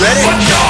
Express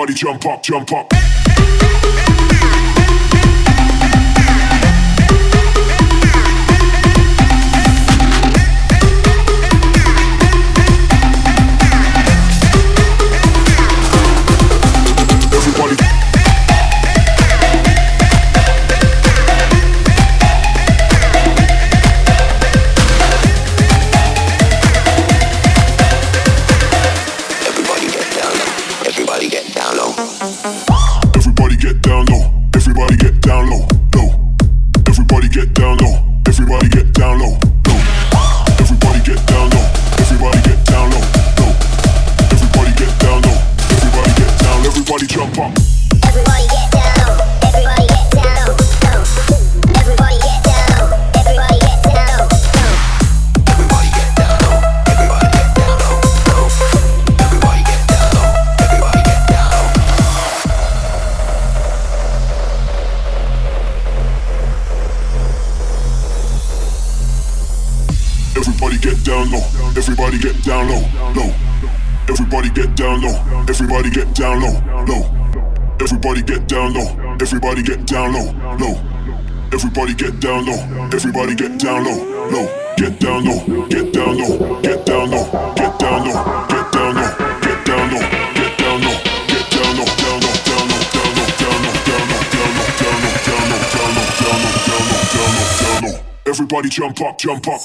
Everybody jump up, jump up. Everybody get down low, low. Everybody get down low. Everybody get down low, low. Get down low, get down low, get down low, get down low, get down low, get down low, get down low, get down low, down low, down low, down low, down low, down low, down low, down low, down low, down low, down low, down low, down low, down low. Everybody jump up, jump up.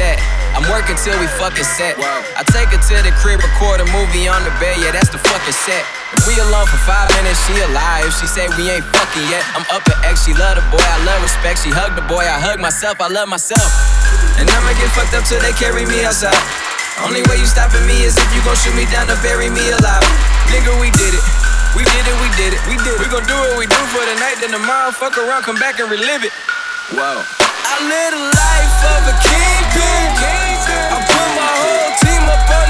Set. I'm working till we fucking set. I take her to the crib, record a movie on the bed. Yeah, that's the fucking set. If we alone for five minutes, she alive. She say we ain't fucking yet, I'm up at X. She love the boy, I love respect. She hug the boy, I hug myself, I love myself. And I'ma get fucked up till they carry me outside. Only way you stopping me is if you gon' shoot me down to bury me alive. Nigga, we did it. We did it, we did it, we did it. We gon' do what we do for the night, then tomorrow fuck around, come back and relive it. Whoa. I live the life of a kingpin. I put my whole team up on